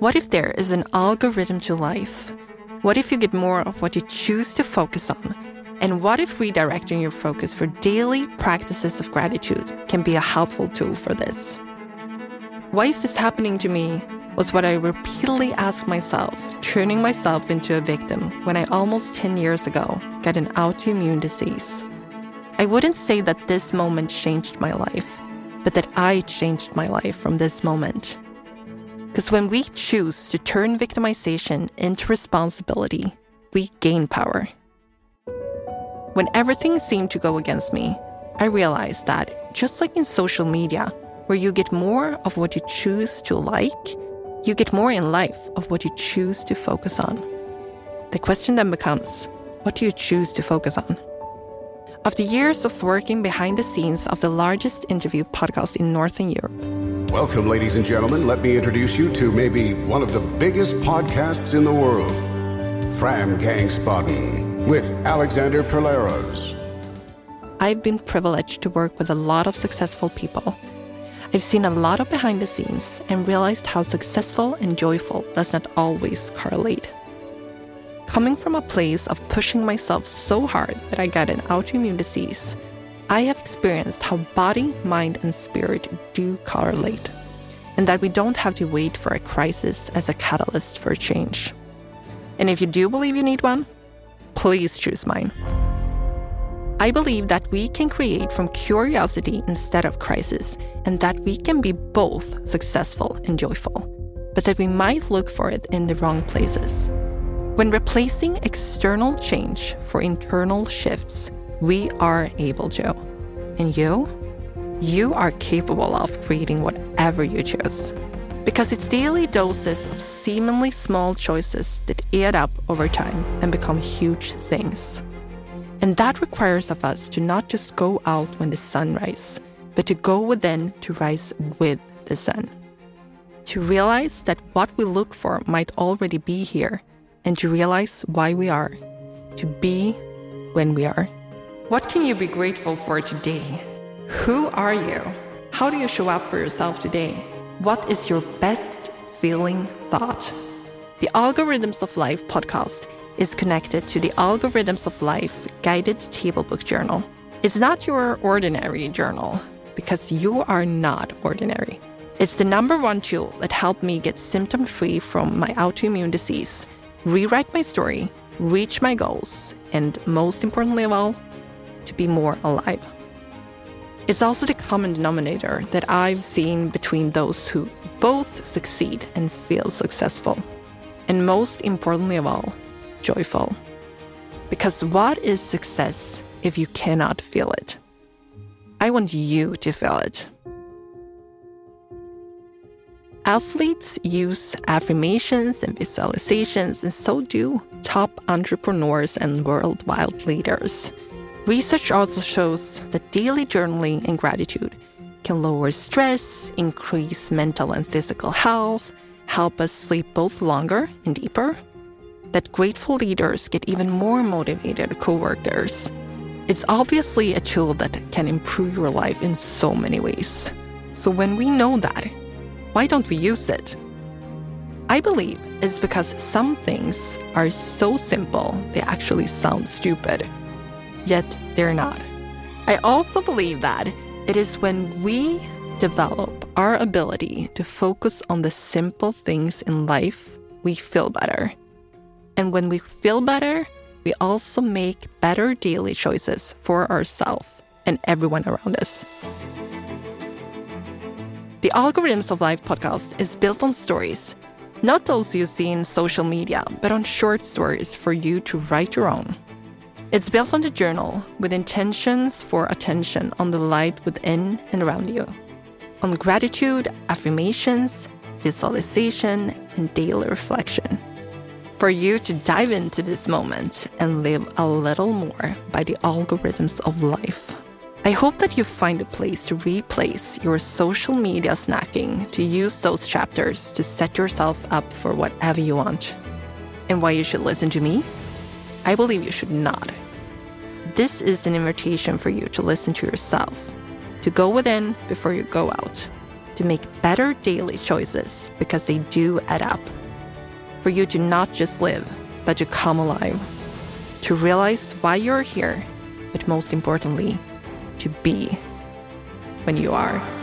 What if there is an algorithm to life? What if you get more of what you choose to focus on? And what if redirecting your focus for daily practices of gratitude can be a helpful tool for this? Why is this happening to me? Was what I repeatedly asked myself, turning myself into a victim when I almost 10 years ago got an autoimmune disease. I wouldn't say that this moment changed my life, but that I changed my life from this moment. Because when we choose to turn victimization into responsibility, we gain power. When everything seemed to go against me, I realized that, just like in social media, where you get more of what you choose to like, you get more in life of what you choose to focus on. The question then becomes what do you choose to focus on? After years of working behind the scenes of the largest interview podcast in Northern Europe, Welcome, ladies and gentlemen. Let me introduce you to maybe one of the biggest podcasts in the world, Framgångspodden, with Alexander Pärleros. I've been privileged to work with a lot of successful people. I've seen a lot of behind the scenes and realized how successful and joyful does not always correlate. Coming from a place of pushing myself so hard that I got an autoimmune disease I have experienced how body, mind, and spirit do correlate, and that we don't have to wait for a crisis as a catalyst for change. And if you do believe you need one, please choose mine. I believe that we can create from curiosity instead of crisis, and that we can be both successful and joyful, but that we might look for it in the wrong places. When replacing external change for internal shifts, we are able to. And you? You are capable of creating whatever you choose. Because it's daily doses of seemingly small choices that add up over time and become huge things. And that requires of us to not just go out when the sun rises, but to go within to rise with the sun. To realize that what we look for might already be here, and to realize why we are. To be when we are. What can you be grateful for today? Who are you? How do you show up for yourself today? What is your best feeling thought? The Algorithms of Life podcast is connected to the Algorithms of Life guided table book journal. It's not your ordinary journal because you are not ordinary. It's the number one tool that helped me get symptom free from my autoimmune disease, rewrite my story, reach my goals, and most importantly of all, to be more alive. It's also the common denominator that I've seen between those who both succeed and feel successful. And most importantly of all, joyful. Because what is success if you cannot feel it? I want you to feel it. Athletes use affirmations and visualizations, and so do top entrepreneurs and worldwide leaders. Research also shows that daily journaling and gratitude can lower stress, increase mental and physical health, help us sleep both longer and deeper, that grateful leaders get even more motivated coworkers. It's obviously a tool that can improve your life in so many ways. So when we know that, why don't we use it? I believe it's because some things are so simple they actually sound stupid yet they're not. I also believe that it is when we develop our ability to focus on the simple things in life, we feel better. And when we feel better, we also make better daily choices for ourselves and everyone around us. The Algorithms of Life podcast is built on stories, not those you see in social media, but on short stories for you to write your own. It's built on the journal with intentions for attention on the light within and around you, on gratitude, affirmations, visualization, and daily reflection. For you to dive into this moment and live a little more by the algorithms of life. I hope that you find a place to replace your social media snacking to use those chapters to set yourself up for whatever you want. And why you should listen to me? I believe you should not. This is an invitation for you to listen to yourself, to go within before you go out, to make better daily choices because they do add up. For you to not just live, but to come alive. To realize why you're here, but most importantly, to be when you are.